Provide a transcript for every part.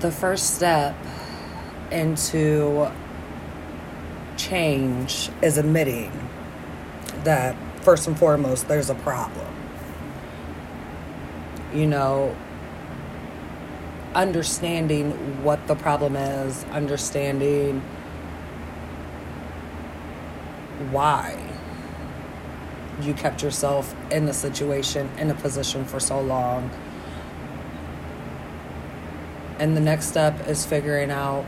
the first step into change is admitting that first and foremost there's a problem. You know, understanding what the problem is, understanding why you kept yourself in the situation, in a position for so long. And the next step is figuring out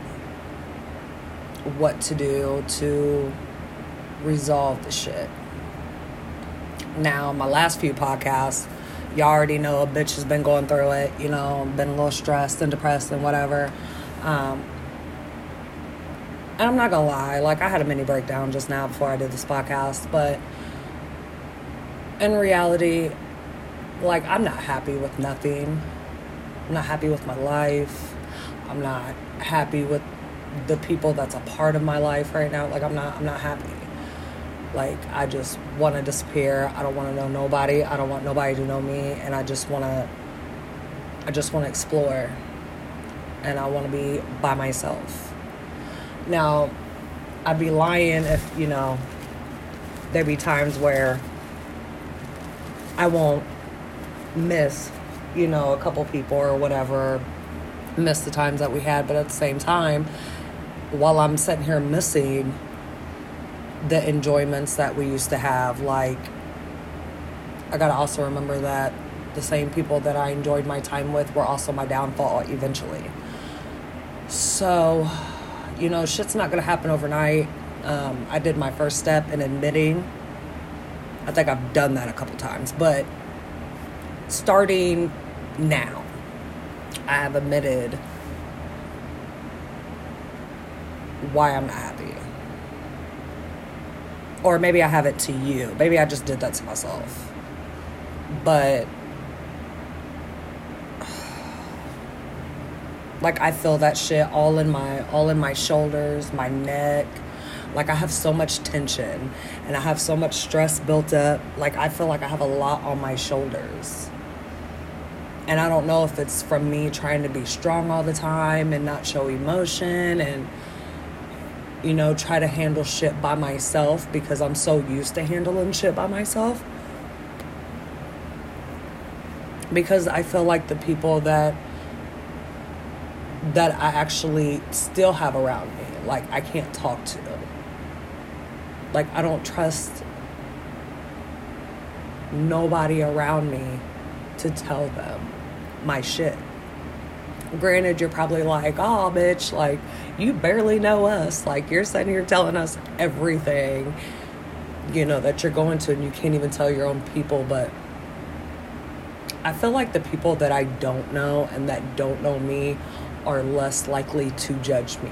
what to do to resolve the shit. Now, my last few podcasts, y'all already know a bitch has been going through it, you know, been a little stressed and depressed and whatever. Um, and I'm not gonna lie, like I had a mini breakdown just now before I did this podcast, but in reality, like I'm not happy with nothing. I'm not happy with my life. I'm not happy with the people that's a part of my life right now. Like I'm not I'm not happy. Like I just want to disappear. I don't want to know nobody. I don't want nobody to know me and I just want to I just want to explore. And I want to be by myself. Now, I'd be lying if, you know, there'd be times where I won't miss, you know, a couple people or whatever, miss the times that we had, but at the same time, while I'm sitting here missing the enjoyments that we used to have, like, I gotta also remember that the same people that I enjoyed my time with were also my downfall eventually. So, you know, shit's not gonna happen overnight. Um, I did my first step in admitting. I think I've done that a couple times, but starting now, I have admitted why I'm not happy. Or maybe I have it to you. Maybe I just did that to myself. But like I feel that shit all in my all in my shoulders, my neck. Like I have so much tension and I have so much stress built up. Like I feel like I have a lot on my shoulders. And I don't know if it's from me trying to be strong all the time and not show emotion and you know, try to handle shit by myself because I'm so used to handling shit by myself. Because I feel like the people that that I actually still have around me, like I can't talk to. Like I don't trust nobody around me to tell them my shit. Granted you're probably like oh bitch like you barely know us. Like you're sitting here telling us everything you know that you're going to and you can't even tell your own people. But i feel like the people that i don't know and that don't know me are less likely to judge me.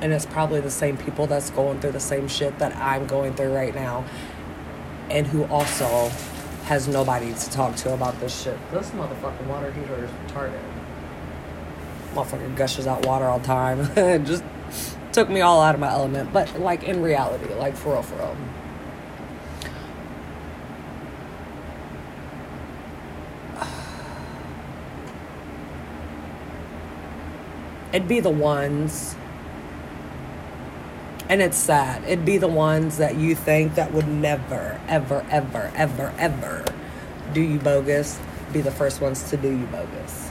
And it's probably the same people that's going through the same shit that i'm going through right now and who also has nobody to talk to about this shit. This motherfucking water heater is retarded. Motherfucker gushes out water all the time. it just took me all out of my element. But like in reality, like for real, for real. It'd be the ones and it's sad. It'd be the ones that you think that would never, ever, ever, ever, ever do you bogus, be the first ones to do you bogus.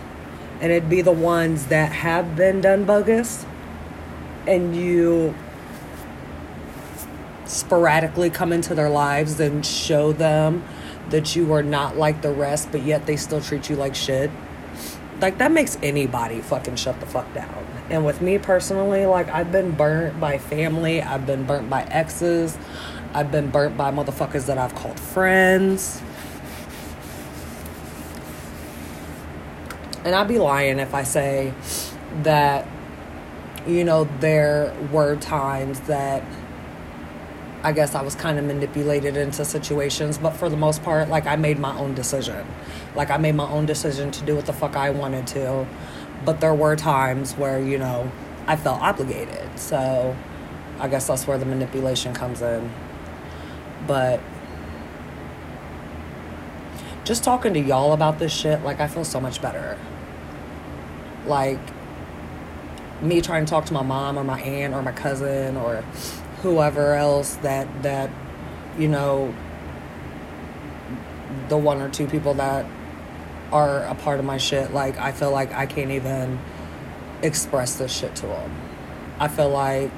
And it'd be the ones that have been done bogus and you sporadically come into their lives and show them that you are not like the rest, but yet they still treat you like shit. Like, that makes anybody fucking shut the fuck down. And with me personally, like I've been burnt by family, I've been burnt by exes, I've been burnt by motherfuckers that I've called friends. And I'd be lying if I say that, you know, there were times that I guess I was kind of manipulated into situations, but for the most part, like I made my own decision. Like I made my own decision to do what the fuck I wanted to but there were times where, you know, I felt obligated. So I guess that's where the manipulation comes in. But just talking to y'all about this shit, like, I feel so much better. like me trying to talk to my mom or my aunt or my cousin or whoever else that that you know the one or two people that are a part of my shit like i feel like i can't even express this shit to them i feel like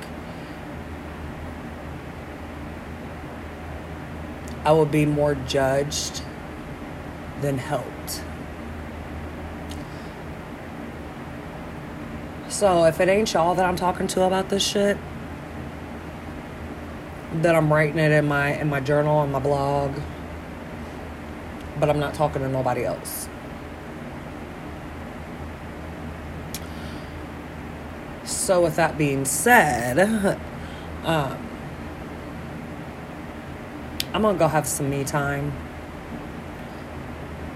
i would be more judged than helped. So if it ain't y'all that i'm talking to about this shit that i'm writing it in my in my journal and my blog but i'm not talking to nobody else so with that being said um, i'm gonna go have some me time.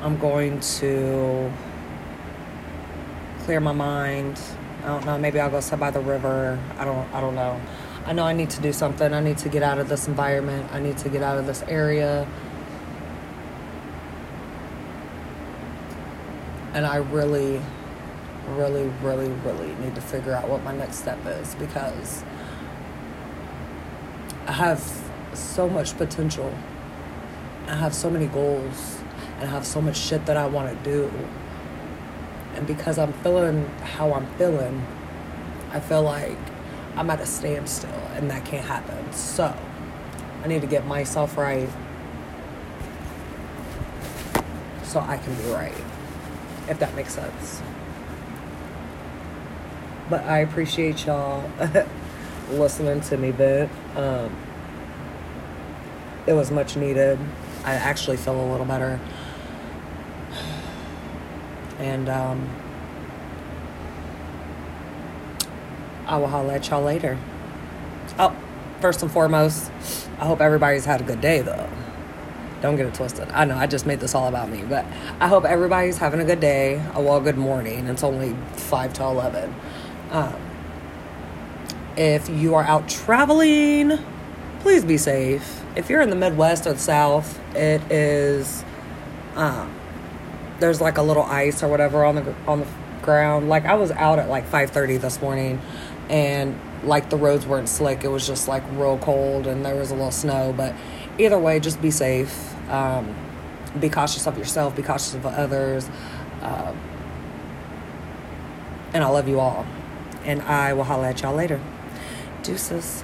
I'm going to clear my mind. I don't know maybe i'll go sit by the river. I don't i don't know. I know i need to do something. I need to get out of this environment. I need to get out of this area. And i really really, really, really need to figure out what my next step is because I have so much potential. I have so many goals and I have so much shit that I want to do. And because I'm feeling how I'm feeling, I feel like I'm at a standstill and that can't happen. So I need to get myself right so I can be right, if that makes sense. But I appreciate y'all listening to me vent. Um, it was much needed. I actually feel a little better. And um, I will holla at y'all later. Oh, first and foremost, I hope everybody's had a good day though. Don't get it twisted. I know I just made this all about me, but I hope everybody's having a good day. Oh, well, good morning. It's only 5 to 11. Um, if you are out traveling, please be safe. If you're in the Midwest or the South, it is um, there's like a little ice or whatever on the on the ground. Like I was out at like 5:30 this morning, and like the roads weren't slick. It was just like real cold, and there was a little snow. But either way, just be safe. Um, be cautious of yourself. Be cautious of others. Uh, and I love you all and I will holler at y'all later. Deuces.